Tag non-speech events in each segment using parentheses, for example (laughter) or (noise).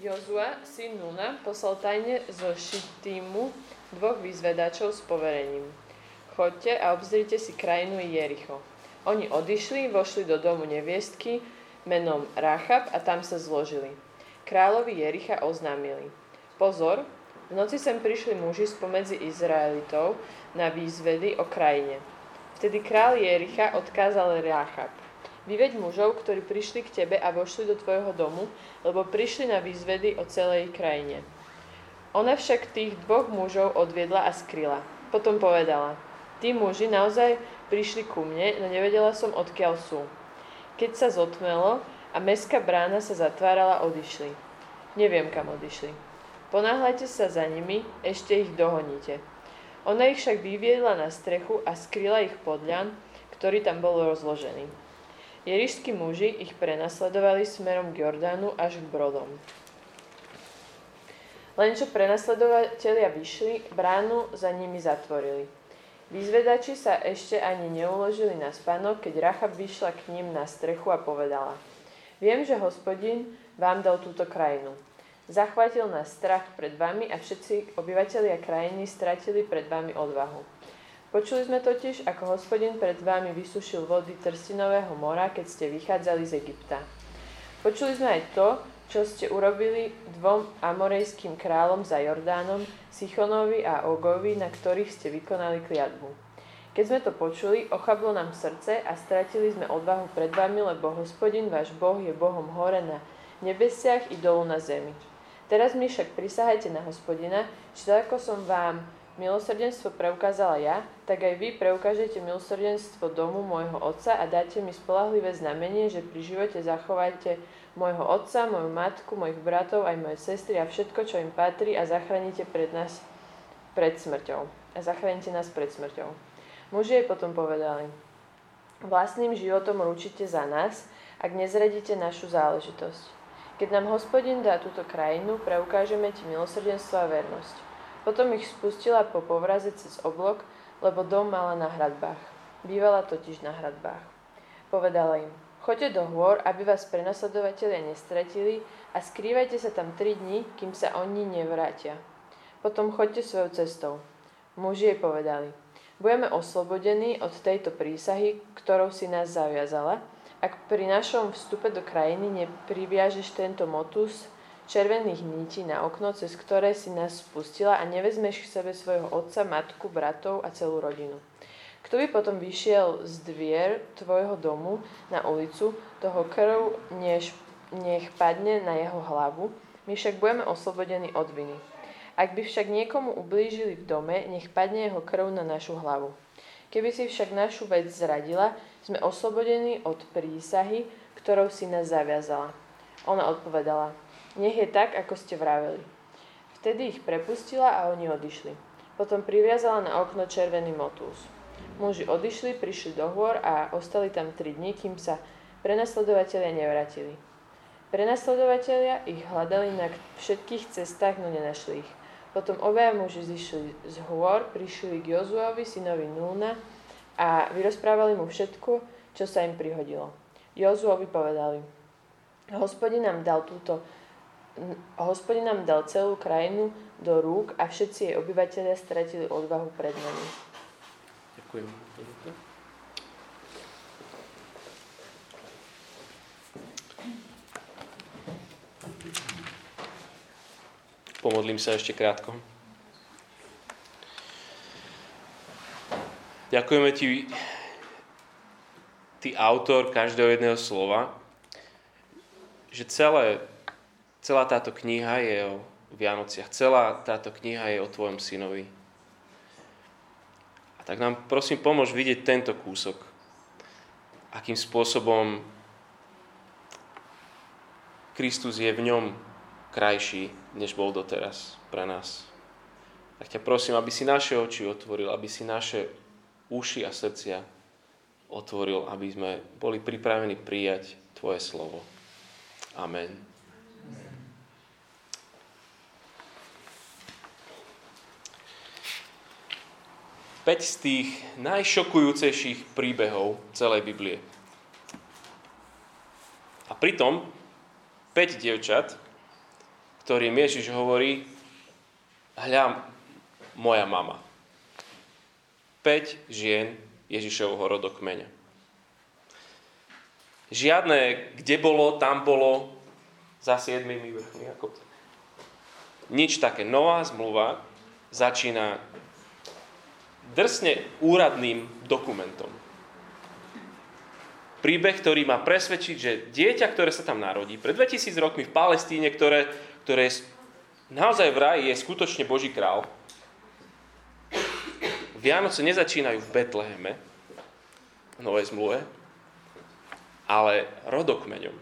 Jozua, syn Nuna, poslal tajne zo Šittímu dvoch vyzvedačov s poverením. Chodte a obzrite si krajinu Jericho. Oni odišli, vošli do domu neviestky menom Rachab a tam sa zložili. Kráľovi Jericha oznámili. Pozor, v noci sem prišli muži spomedzi Izraelitov na výzvedy o krajine. Vtedy král Jericha odkázal Rachab. Vyveď mužov, ktorí prišli k tebe a vošli do tvojho domu, lebo prišli na výzvedy o celej krajine. Ona však tých dvoch mužov odviedla a skryla. Potom povedala, tí muži naozaj prišli ku mne, no nevedela som, odkiaľ sú. Keď sa zotmelo a mestská brána sa zatvárala, odišli. Neviem, kam odišli. Ponáhľajte sa za nimi, ešte ich dohoníte. Ona ich však vyviedla na strechu a skryla ich pod ľan, ktorý tam bol rozložený. Jerišskí muži ich prenasledovali smerom k Jordánu až k Brodom. Len čo prenasledovatelia vyšli, bránu za nimi zatvorili. Vyzvedači sa ešte ani neuložili na spánok, keď Rachab vyšla k ním na strechu a povedala Viem, že hospodin vám dal túto krajinu. Zachvátil nás strach pred vami a všetci obyvatelia krajiny stratili pred vami odvahu. Počuli sme totiž, ako hospodin pred vami vysušil vody Trstinového mora, keď ste vychádzali z Egypta. Počuli sme aj to, čo ste urobili dvom amorejským kráľom za Jordánom, Sichonovi a Ogovi, na ktorých ste vykonali kliatbu. Keď sme to počuli, ochablo nám srdce a stratili sme odvahu pred vami, lebo hospodin váš Boh je Bohom hore na nebesiach i dolu na zemi. Teraz mi však prisahajte na hospodina, že tak ako som vám milosrdenstvo preukázala ja, tak aj vy preukážete milosrdenstvo domu môjho otca a dáte mi spolahlivé znamenie, že pri živote zachovajte môjho otca, moju matku, mojich bratov, aj moje sestry a všetko, čo im patrí a zachránite pred nás pred smrťou. A zachránite nás pred smrťou. Muži jej potom povedali, vlastným životom ručite za nás, ak nezradíte našu záležitosť. Keď nám hospodin dá túto krajinu, preukážeme ti milosrdenstvo a vernosť. Potom ich spustila po povraze cez oblok, lebo dom mala na hradbách. Bývala totiž na hradbách. Povedala im, choďte do hôr, aby vás prenasledovatelia nestratili a skrývajte sa tam tri dni, kým sa oni nevrátia. Potom choďte svojou cestou. Muži jej povedali, budeme oslobodení od tejto prísahy, ktorou si nás zaviazala, ak pri našom vstupe do krajiny nepriviažeš tento motus, červených nití na okno, cez ktoré si nás spustila a nevezmeš k sebe svojho otca, matku, bratov a celú rodinu. Kto by potom vyšiel z dvier tvojho domu na ulicu, toho krv než, nech padne na jeho hlavu, my však budeme oslobodení od viny. Ak by však niekomu ublížili v dome, nech padne jeho krv na našu hlavu. Keby si však našu vec zradila, sme oslobodení od prísahy, ktorou si nás zaviazala. Ona odpovedala, nech je tak, ako ste vraveli. Vtedy ich prepustila a oni odišli. Potom priviazala na okno červený motús. Muži odišli, prišli do hôr a ostali tam tri dni, kým sa prenasledovatelia nevratili. Prenasledovatelia ich hľadali na všetkých cestách, no nenašli ich. Potom obaja muži zišli z hôr, prišli k Jozuovi, synovi Núna a vyrozprávali mu všetko, čo sa im prihodilo. Jozuovi povedali, hospodin nám dal túto hospodin nám dal celú krajinu do rúk a všetci jej obyvateľia stratili odvahu pred nami. Ďakujem. Pomodlím sa ešte krátko. Ďakujeme ti, ty autor každého jedného slova, že celé Celá táto kniha je o Vianociach. Celá táto kniha je o tvojom synovi. A tak nám prosím pomôž vidieť tento kúsok. Akým spôsobom Kristus je v ňom krajší, než bol doteraz pre nás. Tak ťa prosím, aby si naše oči otvoril, aby si naše uši a srdcia otvoril, aby sme boli pripravení prijať Tvoje slovo. Amen. 5 z tých najšokujúcejších príbehov celej Biblie. A pritom 5 dievčat ktorým Ježiš hovorí, hľa moja mama. 5 žien Ježišovho rodokmeňa. Žiadne, kde bolo, tam bolo, za siedmými vrchmi. Ako. Nič také. Nová zmluva začína drsne úradným dokumentom. Príbeh, ktorý má presvedčiť, že dieťa, ktoré sa tam narodí, pred 2000 rokmi v Palestíne, ktoré, ktoré je naozaj v raji, je skutočne Boží král. Vianoce nezačínajú v Betleheme, v Novej zmluve, ale rodokmeňom.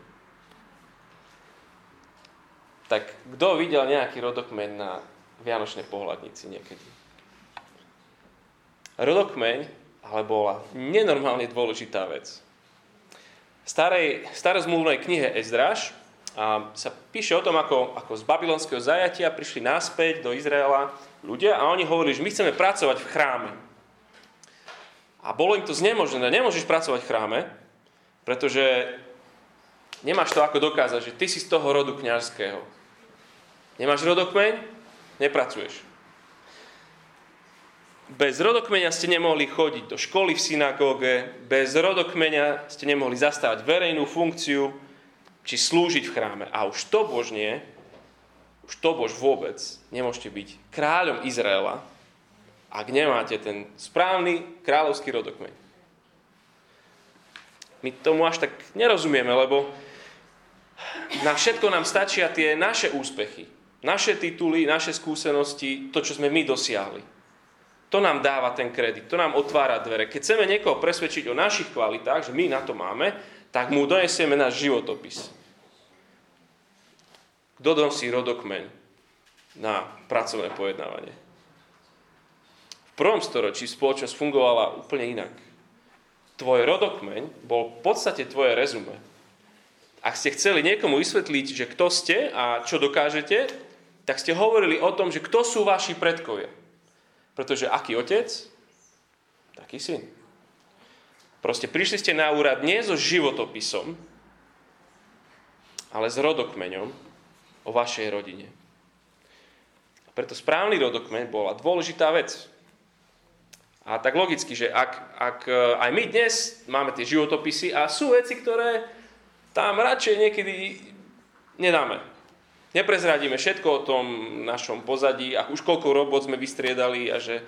Tak kto videl nejaký rodokmeň na Vianočnej pohľadnici niekedy? Rodokmeň ale bola nenormálne dôležitá vec. V starej, starozmluvnej knihe Ezdraž a sa píše o tom, ako, ako z babylonského zajatia prišli naspäť do Izraela ľudia a oni hovorili, že my chceme pracovať v chráme. A bolo im to znemožnené. Nemôžeš pracovať v chráme, pretože nemáš to ako dokázať, že ty si z toho rodu kňazského. Nemáš rodokmeň? Nepracuješ. Bez rodokmeňa ste nemohli chodiť do školy v synagóge, bez rodokmeňa ste nemohli zastávať verejnú funkciu, či slúžiť v chráme. A už to bož nie, už to bož vôbec nemôžete byť kráľom Izraela, ak nemáte ten správny kráľovský rodokmeň. My tomu až tak nerozumieme, lebo na všetko nám stačia tie naše úspechy, naše tituly, naše skúsenosti, to, čo sme my dosiahli. To nám dáva ten kredit, to nám otvára dvere. Keď chceme niekoho presvedčiť o našich kvalitách, že my na to máme, tak mu donesieme náš životopis. Kto donosí rodokmeň na pracovné pojednávanie? V prvom storočí spoločnosť fungovala úplne inak tvoj rodokmeň bol v podstate tvoje rezume. Ak ste chceli niekomu vysvetliť, že kto ste a čo dokážete, tak ste hovorili o tom, že kto sú vaši predkovia. Pretože aký otec, taký syn. Proste prišli ste na úrad nie so životopisom, ale s rodokmeňom o vašej rodine. A preto správny rodokmeň bola dôležitá vec. A tak logicky, že ak, ak e, aj my dnes máme tie životopisy a sú veci, ktoré tam radšej niekedy nedáme. Neprezradíme všetko o tom našom pozadí a už koľko robot sme vystriedali a že,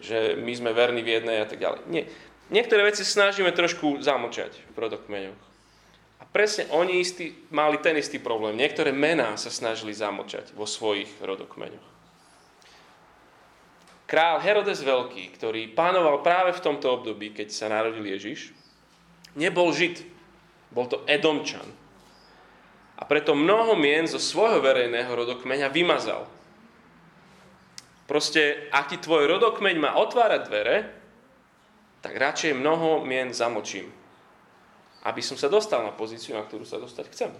že my sme verní v jednej a tak ďalej. Nie. Niektoré veci snažíme trošku zamlčať v rodokmeňoch. A presne oni istý, mali ten istý problém. Niektoré mená sa snažili zamlčať vo svojich rodokmeňoch. Král Herodes Veľký, ktorý pánoval práve v tomto období, keď sa narodil Ježiš, nebol Žid, bol to Edomčan. A preto mnoho mien zo svojho verejného rodokmeňa vymazal. Proste, ak ti tvoj rodokmeň má otvárať dvere, tak radšej mnoho mien zamočím. Aby som sa dostal na pozíciu, na ktorú sa dostať chcem.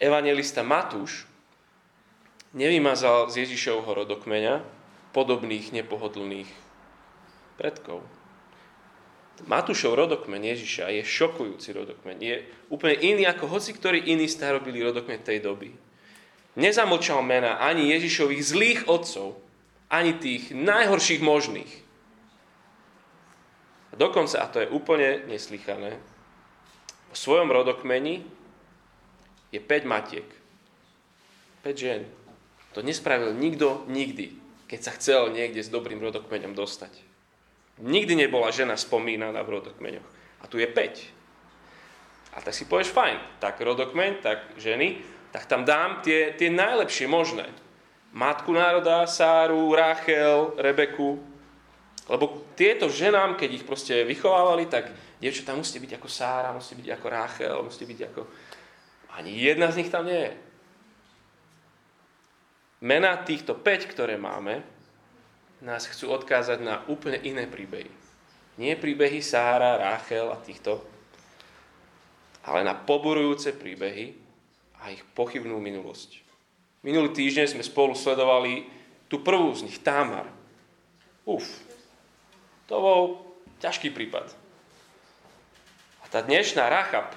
Evangelista Matúš nevymazal z Ježišovho rodokmeňa podobných nepohodlných predkov. Matúšov rodokmeň Ježiša je šokujúci rodokmeň. Je úplne iný ako hoci ktorý iný starobili rodokmeň tej doby. Nezamlčal mena ani Ježišových zlých otcov, ani tých najhorších možných. A dokonca, a to je úplne neslychané, v svojom rodokmeni je 5 matiek. 5 žien. To nespravil nikto nikdy, keď sa chcel niekde s dobrým rodokmeňom dostať. Nikdy nebola žena spomínaná v rodokmeňoch. A tu je 5. A tak si povieš, fajn, tak rodokmeň, tak ženy, tak tam dám tie, tie najlepšie možné. Matku národa, Sáru, Rachel, Rebeku. Lebo tieto ženám, keď ich proste vychovávali, tak dievčatá musí byť ako Sára, musí byť ako Rachel, musí byť ako... Ani jedna z nich tam nie je mená týchto 5, ktoré máme, nás chcú odkázať na úplne iné príbehy. Nie príbehy Sára, Ráchel a týchto, ale na poburujúce príbehy a ich pochybnú minulosť. Minulý týždeň sme spolu sledovali tú prvú z nich, Támar. Uf, to bol ťažký prípad. A tá dnešná Rachab,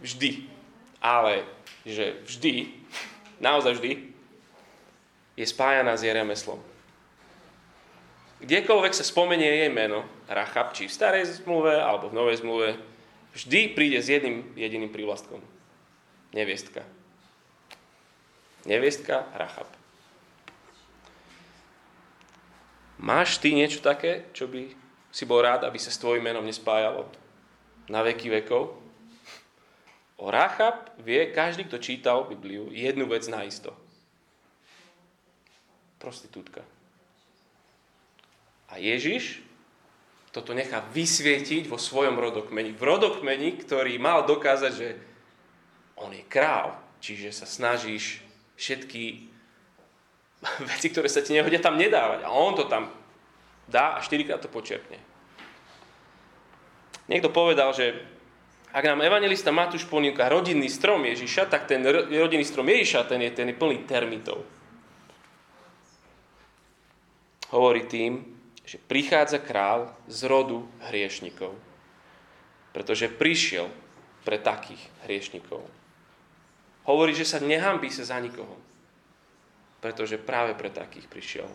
vždy, ale že vždy, naozaj vždy, je spájaná s jej remeslom. Kdekoľvek sa spomenie jej meno, Rachab, či v starej zmluve alebo v novej zmluve, vždy príde s jedným jediným prívlastkom. Neviestka. Neviestka Rachab. Máš ty niečo také, čo by si bol rád, aby sa s tvojim menom nespájalo na veky vekov? O Rachab vie každý, kto čítal Bibliu, jednu vec naisto. Prostitútka. A Ježiš toto nechá vysvietiť vo svojom rodokmeni. V rodokmeni, ktorý mal dokázať, že on je král. Čiže sa snažíš všetky (laughs) veci, ktoré sa ti nehodia, tam nedávať. A on to tam dá a štyrikrát to počerpne. Niekto povedal, že ak nám evangelista Matúš ponúka rodinný strom Ježiša, tak ten rodinný strom Ježiša, ten je, ten je plný termitov. Hovorí tým, že prichádza král z rodu hriešnikov. Pretože prišiel pre takých hriešnikov. Hovorí, že sa nehambí sa za nikoho. Pretože práve pre takých prišiel.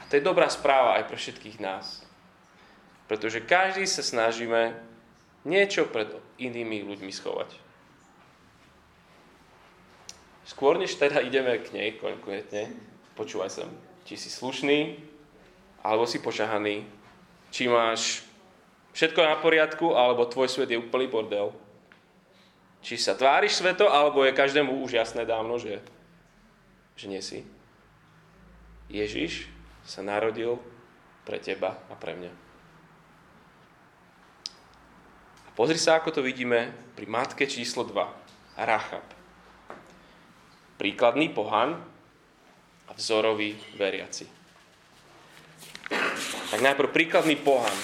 A to je dobrá správa aj pre všetkých nás. Pretože každý sa snažíme niečo pred inými ľuďmi schovať. Skôr než teda ideme k nej konkrétne, počúvaj sa, či si slušný, alebo si pošahaný, či máš všetko na poriadku, alebo tvoj svet je úplný bordel. Či sa tváriš sveto, alebo je každému už jasné dávno, že, že nie si. Ježiš sa narodil pre teba a pre mňa. A pozri sa, ako to vidíme pri matke číslo 2, Rachab. Príkladný pohan a vzorový veriaci. Tak najprv príkladný pohan.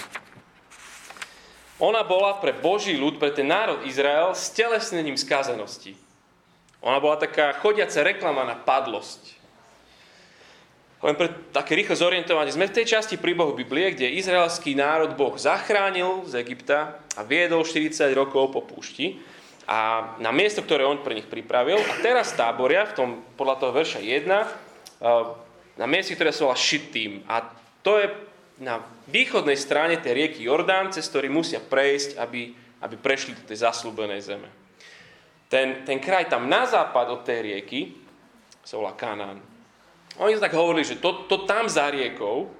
Ona bola pre Boží ľud, pre ten národ Izrael s telesnením skazenosti. Ona bola taká chodiaca reklama na padlosť. Len pre také rýchle zorientovanie, sme v tej časti príbohu Biblie, kde izraelský národ Boh zachránil z Egypta a viedol 40 rokov po púšti a na miesto, ktoré on pre nich pripravil. A teraz táboria, v tom, podľa toho verša 1, eh, na mieste, ktoré sa volá Šitým. A to je na východnej strane tej rieky Jordán, cez ktorý musia prejsť, aby, aby prešli do tej zaslúbenej zeme. Ten, ten kraj tam na západ od tej rieky sa volá Kanán. Oni tak hovorili, že to, to tam za riekou,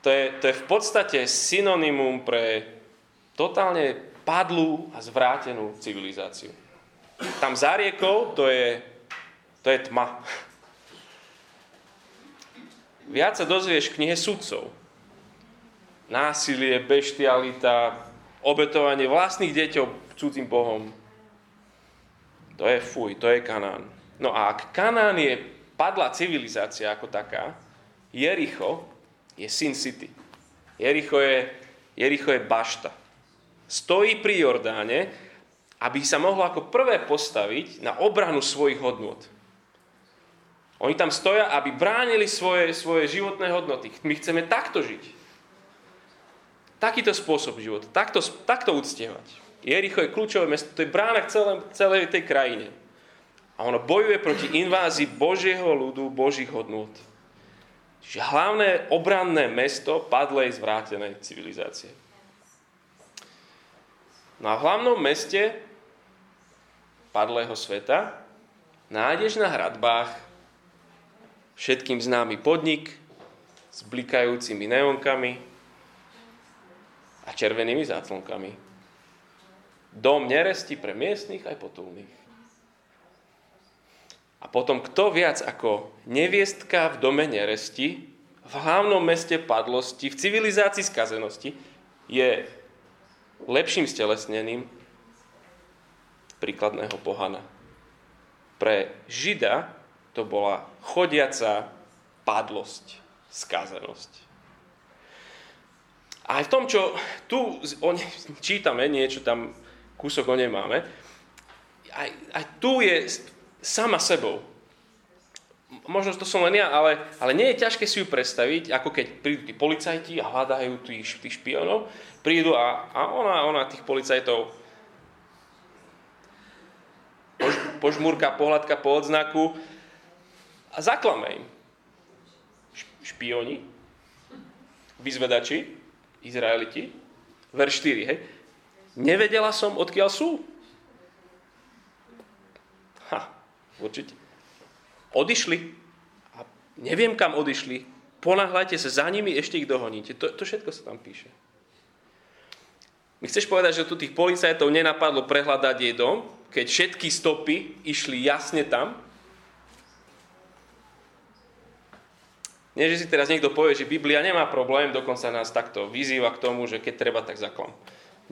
to je, to je v podstate synonymum pre totálne padlú a zvrátenú civilizáciu. Tam za riekou to je, to je tma. Viac sa dozvieš v knihe sudcov násilie, beštialita, obetovanie vlastných deťov cudzím bohom. To je fuj, to je Kanán. No a ak Kanán je padlá civilizácia ako taká, Jericho je Sin City. Jericho je, Jericho je bašta. Stojí pri Jordáne, aby sa mohlo ako prvé postaviť na obranu svojich hodnot. Oni tam stoja, aby bránili svoje, svoje životné hodnoty. My chceme takto žiť takýto spôsob života, takto, takto uctievať. Jericho je kľúčové mesto, to je brána k celé, celej tej krajine. A ono bojuje proti invázii Božieho ľudu, Božích hodnôt. Čiže hlavné obranné mesto padlej zvrátenej civilizácie. No a v hlavnom meste padlého sveta nájdeš na hradbách všetkým známy podnik s blikajúcimi neonkami, a červenými záclonkami. Dom neresti pre miestnych aj potulných. A potom kto viac ako neviestka v dome neresti, v hlavnom meste padlosti, v civilizácii skazenosti, je lepším stelesneným príkladného pohana. Pre Žida to bola chodiaca padlosť, skazenosť. A aj v tom, čo tu o ne, (laughs) čítame, niečo tam, kúsok o nej máme, aj, aj tu je sama sebou. Možno to som len ja, ale, ale nie je ťažké si ju predstaviť, ako keď prídu tí policajti a hľadajú tých, tých špionov, prídu a, a ona, ona tých policajtov požmúrka, pohľadka po odznaku a zaklame im. Špioni, vyzvedači, Izraeliti, verš 4, hej. Nevedela som, odkiaľ sú. Ha, určite. Odišli. A neviem, kam odišli. Ponáhľajte sa za nimi, ešte ich dohoníte. To, to všetko sa tam píše. Mi chceš povedať, že tu tých policajtov nenapadlo prehľadať jej dom, keď všetky stopy išli jasne tam? Nie, že si teraz niekto povie, že Biblia nemá problém, dokonca nás takto vyzýva k tomu, že keď treba, tak zaklam.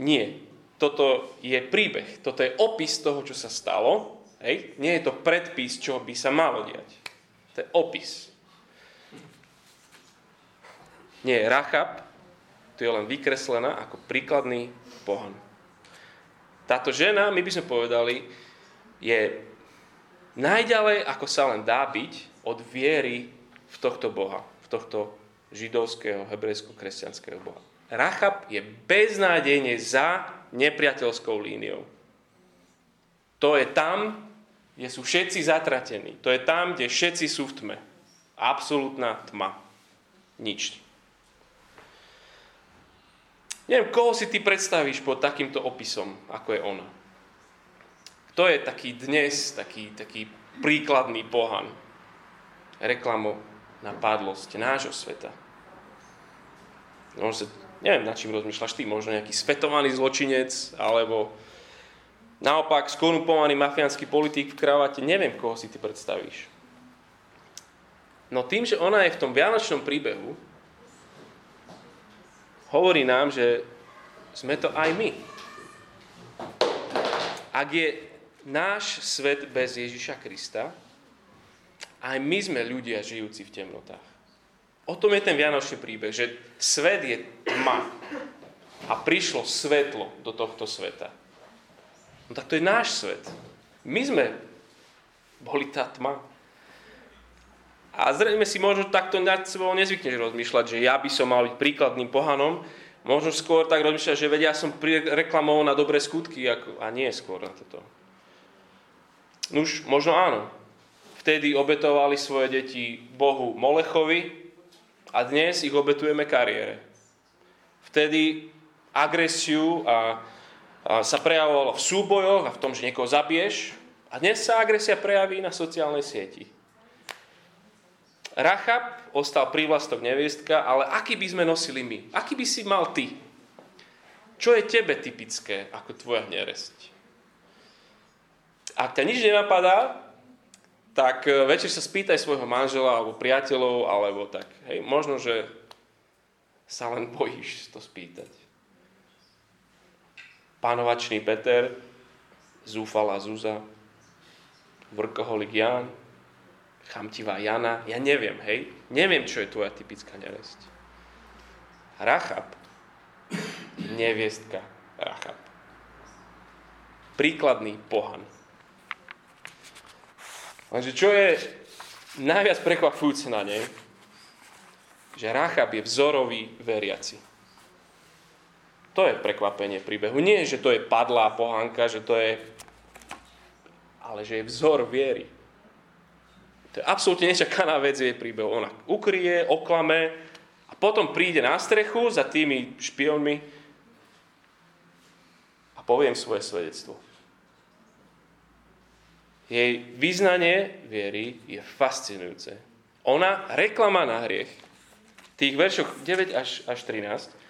Nie. Toto je príbeh, toto je opis toho, čo sa stalo. Hej? Nie je to predpis, čo by sa malo diať. To je opis. Nie, Rachab, tu je len vykreslená ako príkladný pohan. Táto žena, my by sme povedali, je najďalej, ako sa len dá byť od viery v tohto Boha, v tohto židovského, hebrejsko-kresťanského Boha. Rachab je beznádejne za nepriateľskou líniou. To je tam, kde sú všetci zatratení. To je tam, kde všetci sú v tme. Absolútna tma. Nič. Neviem, koho si ty predstavíš pod takýmto opisom, ako je ona. Kto je taký dnes, taký, taký príkladný pohan? Reklamo na padlosť nášho sveta. Sa, neviem, na čím rozmýšľaš ty, možno nejaký svetovaný zločinec, alebo naopak skorumpovaný mafiánsky politik v kravate, neviem, koho si ty predstavíš. No tým, že ona je v tom vianočnom príbehu, hovorí nám, že sme to aj my. Ak je náš svet bez Ježiša Krista, aj my sme ľudia žijúci v temnotách. O tom je ten vianočný príbeh, že svet je tma a prišlo svetlo do tohto sveta. No tak to je náš svet. My sme boli tá tma. A zrejme si možno takto nad sebou nezvykneš rozmýšľať, že ja by som mal byť príkladným pohanom. Možno skôr tak rozmýšľať, že vedia, som reklamoval na dobré skutky, ako, a nie skôr na toto. Nuž, možno áno. Vtedy obetovali svoje deti Bohu Molechovi a dnes ich obetujeme kariére. Vtedy agresiu a, a sa prejavovalo v súbojoch a v tom, že niekoho zabiješ. A dnes sa agresia prejaví na sociálnej sieti. Rachab ostal prívlastok neviestka, ale aký by sme nosili my? Aký by si mal ty? Čo je tebe typické ako tvoja neresť? Ak ťa nič nenapadá, tak e, večer sa spýtaj svojho manžela alebo priateľov, alebo tak. Hej, možno, že sa len bojíš to spýtať. Pánovačný Peter, zúfala Zuza, vrkoholik Ján, chamtivá Jana, ja neviem, hej, neviem, čo je tvoja typická neresť. Rachab, neviestka Rachab. Príkladný pohan. Lenže čo je najviac prekvapujúce na nej, že Rachab je vzorový veriaci. To je prekvapenie príbehu. Nie, že to je padlá pohanka, že to je... Ale že je vzor viery. To je absolútne nečakaná vec jej príbehu. Ona ukrie, oklame a potom príde na strechu za tými špionmi a poviem svoje svedectvo. Jej význanie viery je fascinujúce. Ona reklama na hriech. V tých veršoch 9 až, až 13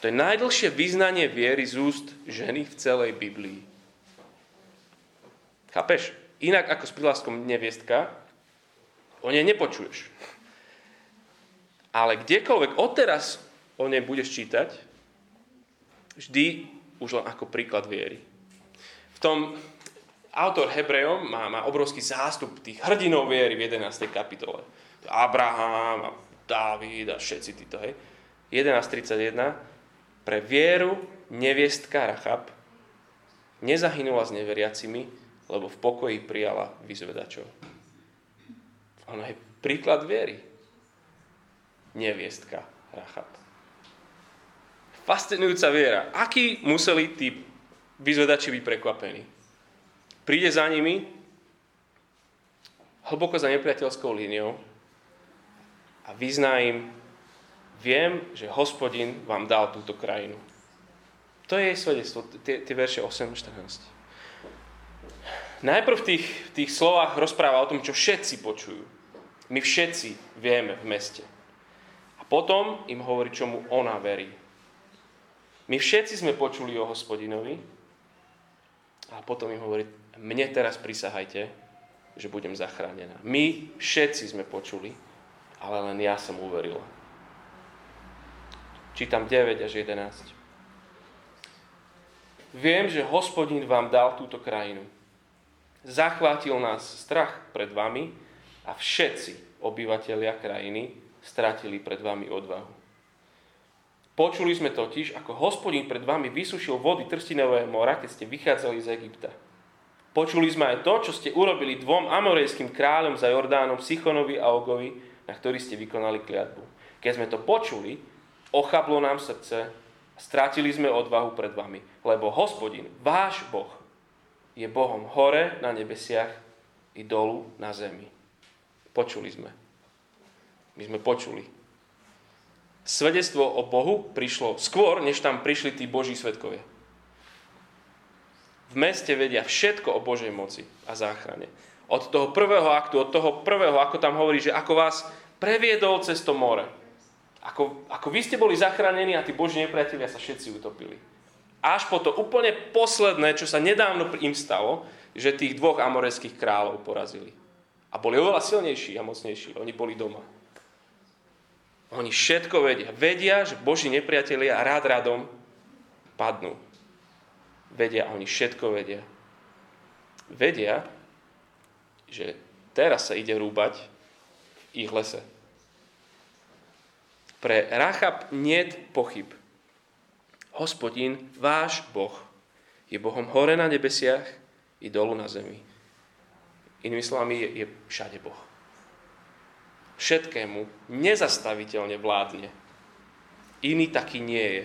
to je najdlhšie význanie viery z úst ženy v celej Biblii. Chápeš? Inak ako s prihlaskom neviestka, o nej nepočuješ. Ale kdekoľvek odteraz o nej budeš čítať, vždy už len ako príklad viery. V tom autor Hebrejom má, má obrovský zástup tých hrdinov viery v 11. kapitole. Abraham a Dávid a všetci títo, hej. 11.31. Pre vieru neviestka Rachab nezahynula s neveriacimi, lebo v pokoji prijala vyzvedačov. Ona je príklad viery. Neviestka Rachab. Fascinujúca viera. Akí museli tí vyzvedači byť prekvapení? Príde za nimi hlboko za nepriateľskou líniou a vyzná im, viem, že hospodin vám dal túto krajinu. To je jej svedectvo, tie, tie verše 8 14. Najprv v tých, tých slovách rozpráva o tom, čo všetci počujú. My všetci vieme v meste. A potom im hovorí, čomu ona verí. My všetci sme počuli o hospodinovi a potom im hovorí, mne teraz prisahajte, že budem zachránená. My všetci sme počuli, ale len ja som uverila. Čítam 9 až 11. Viem, že hospodin vám dal túto krajinu. Zachvátil nás strach pred vami a všetci obyvateľia krajiny stratili pred vami odvahu. Počuli sme totiž, ako hospodin pred vami vysušil vody Trstinového mora, keď ste vychádzali z Egypta. Počuli sme aj to, čo ste urobili dvom amorejským kráľom za Jordánom, Sichonovi a Ogovi, na ktorý ste vykonali kliatbu. Keď sme to počuli, ochablo nám srdce Strátili sme odvahu pred vami, lebo hospodin, váš Boh, je Bohom hore na nebesiach i dolu na zemi. Počuli sme. My sme počuli. Svedectvo o Bohu prišlo skôr, než tam prišli tí Boží svetkovia. V meste vedia všetko o Božej moci a záchrane. Od toho prvého aktu, od toho prvého, ako tam hovorí, že ako vás previedol cez to more ako, ako vy ste boli zachránení a tí boží nepriatelia sa všetci utopili. Až po to úplne posledné, čo sa nedávno im stalo, že tých dvoch amoreských kráľov porazili. A boli oveľa silnejší a mocnejší. Oni boli doma. Oni všetko vedia. Vedia, že boží nepriatelia rád radom padnú. Vedia, oni všetko vedia. Vedia, že teraz sa ide rúbať v ich lese. Pre Rachab niet pochyb. Hospodin, váš Boh, je Bohom hore na nebesiach i dolu na zemi. Inými slovami, je, je všade Boh. Všetkému nezastaviteľne vládne. Iný taký nie je.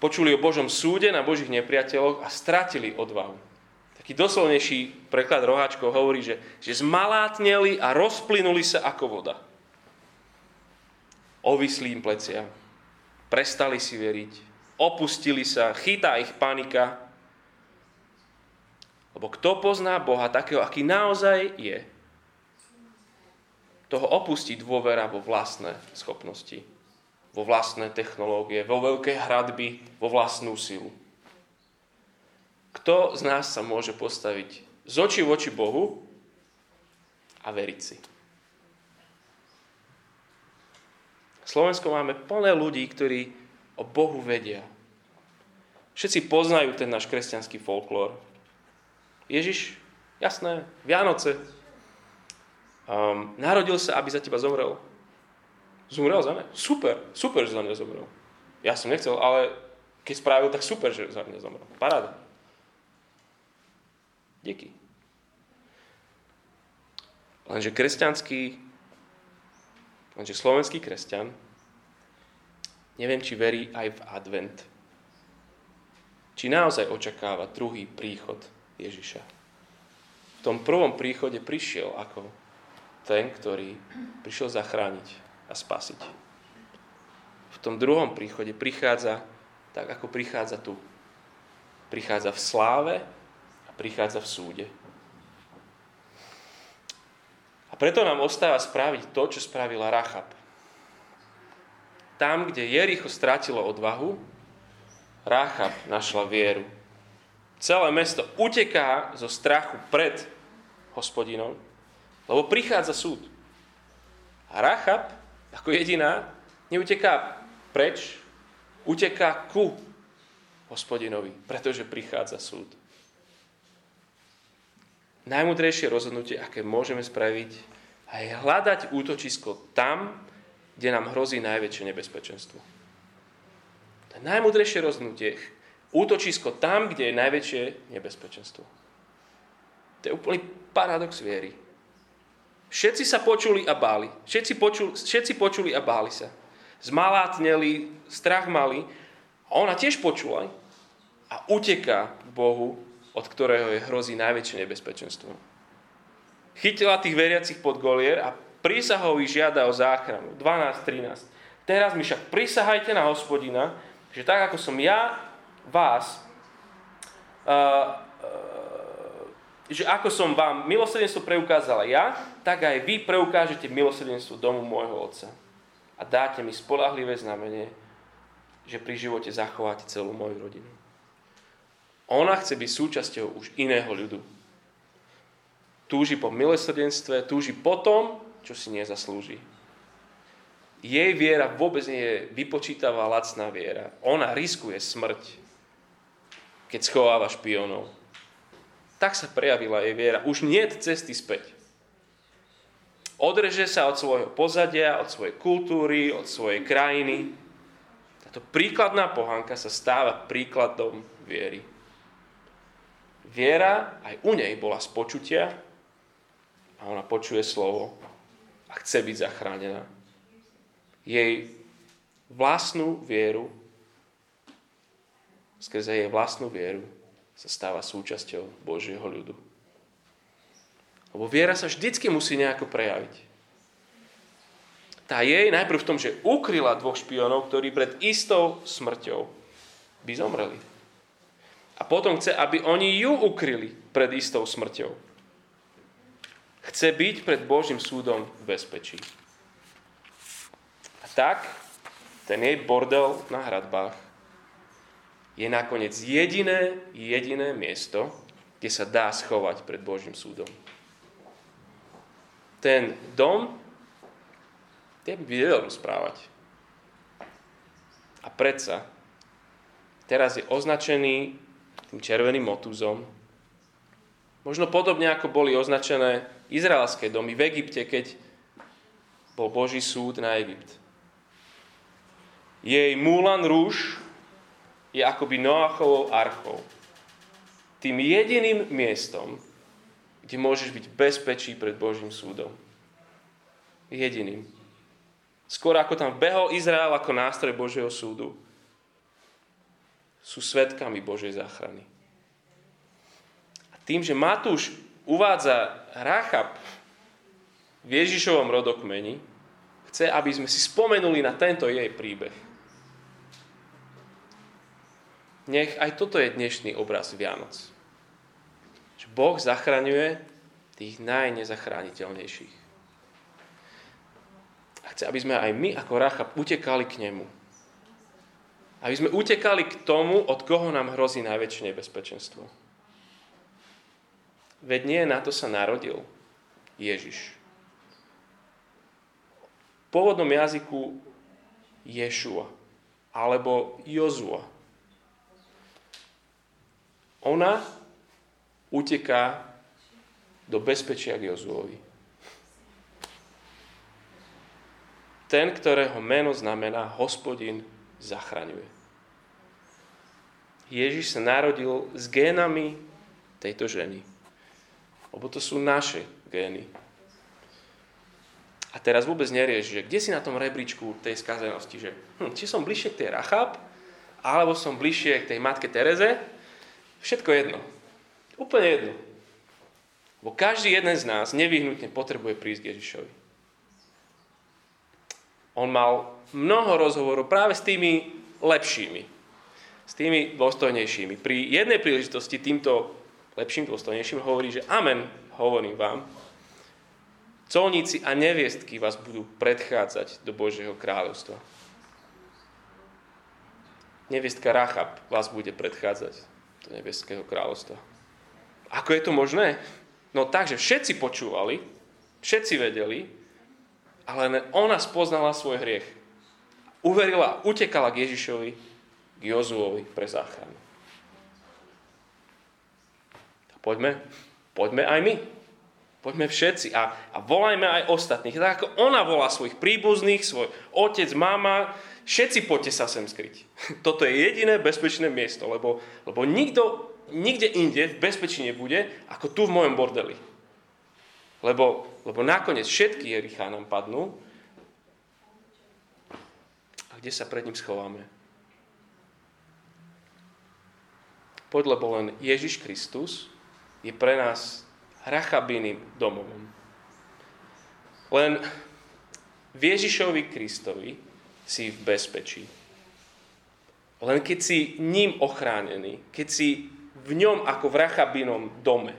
Počuli o Božom súde na Božích nepriateľoch a stratili odvahu. Taký doslovnejší preklad roháčkov hovorí, že, že zmalátneli a rozplynuli sa ako voda. Ovislí im plecia, prestali si veriť, opustili sa, chytá ich panika. Lebo kto pozná Boha takého, aký naozaj je, toho opustí dôvera vo vlastné schopnosti, vo vlastné technológie, vo veľké hradby, vo vlastnú silu. Kto z nás sa môže postaviť z očí voči Bohu a veriť si? Slovensko máme plné ľudí, ktorí o Bohu vedia. Všetci poznajú ten náš kresťanský folklór. Ježiš, jasné, Vianoce. Um, narodil sa, aby za teba zomrel. Zomrel za mňa? Super, super, že za mňa zomrel. Ja som nechcel, ale keď spravil, tak super, že za mňa zomrel. Paráda. Díky. Lenže kresťanský Lenže slovenský kresťan, neviem, či verí aj v advent. Či naozaj očakáva druhý príchod Ježiša. V tom prvom príchode prišiel ako ten, ktorý prišiel zachrániť a spasiť. V tom druhom príchode prichádza tak, ako prichádza tu. Prichádza v sláve a prichádza v súde. preto nám ostáva spraviť to, čo spravila Rachab. Tam, kde Jericho strátilo odvahu, Rachab našla vieru. Celé mesto uteká zo strachu pred hospodinom, lebo prichádza súd. A Rachab, ako jediná, neuteká preč, uteká ku hospodinovi, pretože prichádza súd. Najmudrejšie rozhodnutie, aké môžeme spraviť, je hľadať útočisko tam, kde nám hrozí najväčšie nebezpečenstvo. To je najmudrejšie rozhodnutie. Útočisko tam, kde je najväčšie nebezpečenstvo. To je úplný paradox viery. Všetci sa počuli a báli. Všetci počuli, všetci počuli a báli sa. Zmalátneli, strach mali. A ona tiež počula a uteká k Bohu, od ktorého je hrozí najväčšie nebezpečenstvo. chytila tých veriacich pod golier a prísahou ich žiada o záchranu. 12, 13. Teraz mi však prisahajte na hospodina, že tak ako som ja vás, uh, uh, že ako som vám milosrdenstvo preukázala ja, tak aj vy preukážete milosrdenstvo domu môjho otca. A dáte mi spolahlivé znamenie, že pri živote zachováte celú moju rodinu. Ona chce byť súčasťou už iného ľudu. Túži po milosrdenstve, túži po tom, čo si nezaslúži. Jej viera vôbec nie je vypočítavá lacná viera. Ona riskuje smrť, keď schováva špionov. Tak sa prejavila jej viera. Už nie je cesty späť. Odreže sa od svojho pozadia, od svojej kultúry, od svojej krajiny. Táto príkladná pohanka sa stáva príkladom viery. Viera aj u nej bola z počutia a ona počuje slovo a chce byť zachránená jej vlastnú vieru, skrze jej vlastnú vieru sa stáva súčasťou Božieho ľudu. Lebo viera sa vždycky musí nejako prejaviť. Tá jej najprv v tom, že ukryla dvoch špionov, ktorí pred istou smrťou by zomreli. A potom chce, aby oni ju ukryli pred istou smrťou. Chce byť pred Božím súdom v bezpečí tak ten jej bordel na hradbách je nakoniec jediné, jediné miesto, kde sa dá schovať pred Božím súdom. Ten dom, ten by vedel rozprávať. A predsa, teraz je označený tým červeným motúzom. Možno podobne ako boli označené izraelské domy v Egypte, keď bol Boží súd na Egypt. Jej Moulin Rouge je akoby Noachovou archou. Tým jediným miestom, kde môžeš byť bezpečí pred Božím súdom. Jediným. Skôr ako tam behol Izrael ako nástroj Božieho súdu, sú svetkami Božej záchrany. A tým, že Matúš uvádza Rachab v Ježišovom rodokmeni, chce, aby sme si spomenuli na tento jej príbeh. Nech aj toto je dnešný obraz Vianoc. Boh zachraňuje tých najnezachrániteľnejších. A chce, aby sme aj my ako Rachab utekali k nemu. Aby sme utekali k tomu, od koho nám hrozí najväčšie nebezpečenstvo. Veď nie na to sa narodil Ježiš. V pôvodnom jazyku Ješua alebo Jozua ona uteká do bezpečia k Jozuovi. Ten, ktorého meno znamená hospodin zachraňuje. Ježiš sa narodil s génami tejto ženy. Lebo to sú naše gény. A teraz vôbec nerieš, že kde si na tom rebríčku tej skazenosti, že hm, či som bližšie k tej Rachab, alebo som bližšie k tej matke Tereze, Všetko jedno. Úplne jedno. Bo každý jeden z nás nevyhnutne potrebuje prísť k Ježišovi. On mal mnoho rozhovorov práve s tými lepšími, s tými dôstojnejšími. Pri jednej príležitosti týmto lepším, dôstojnejším hovorí, že amen, hovorím vám, colníci a neviestky vás budú predchádzať do Božieho kráľovstva. Neviestka Rachab vás bude predchádzať do nebeského kráľovstva. Ako je to možné? No tak, že všetci počúvali, všetci vedeli, ale ona spoznala svoj hriech. Uverila, utekala k Ježišovi, k Jozuovi pre záchranu. Poďme, poďme aj my. Poďme všetci a, a volajme aj ostatných. Tak ako ona volá svojich príbuzných, svoj otec, mama, všetci poďte sa sem skryť. (laughs) Toto je jediné bezpečné miesto, lebo, lebo nikto, nikde inde v bezpečí nebude, ako tu v mojom bordeli. Lebo, lebo nakoniec všetky Jerichá nám padnú. A kde sa pred ním schováme? Poď, lebo len Ježiš Kristus je pre nás Rachabiným domovom. Len v Ježišovi Kristovi si v bezpečí. Len keď si ním ochránený, keď si v ňom ako v Rachabinom dome,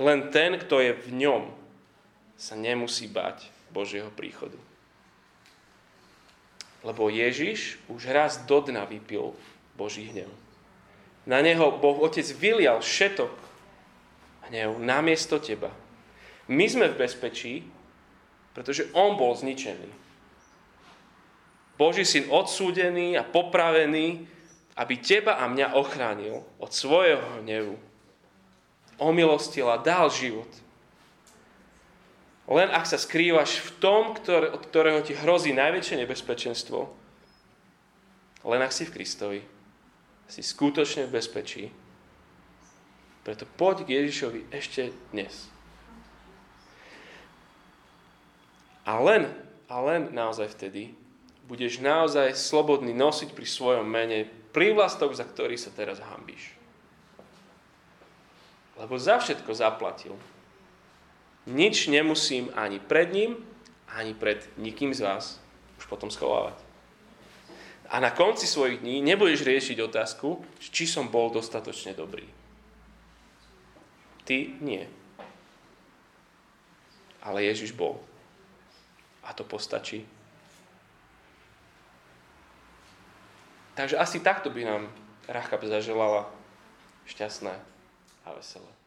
len ten, kto je v ňom, sa nemusí bať Božieho príchodu. Lebo Ježiš už raz do dna vypil Boží hnev. Na neho Boh Otec vylial všetok hnev namiesto teba. My sme v bezpečí, pretože On bol zničený. Boží syn odsúdený a popravený, aby teba a mňa ochránil od svojho hnevu. Omilostil a dal život. Len ak sa skrývaš v tom, ktoré, od ktorého ti hrozí najväčšie nebezpečenstvo, len ak si v Kristovi, si skutočne v bezpečí. Preto poď k Ježišovi ešte dnes. A len, a len naozaj vtedy budeš naozaj slobodný nosiť pri svojom mene prívlastok, za ktorý sa teraz hambíš. Lebo za všetko zaplatil. Nič nemusím ani pred ním, ani pred nikým z vás už potom schovávať. A na konci svojich dní nebudeš riešiť otázku, či som bol dostatočne dobrý. Ty nie. Ale Ježiš bol. A to postačí. Takže asi takto by nám Rachab zaželala šťastné a veselé.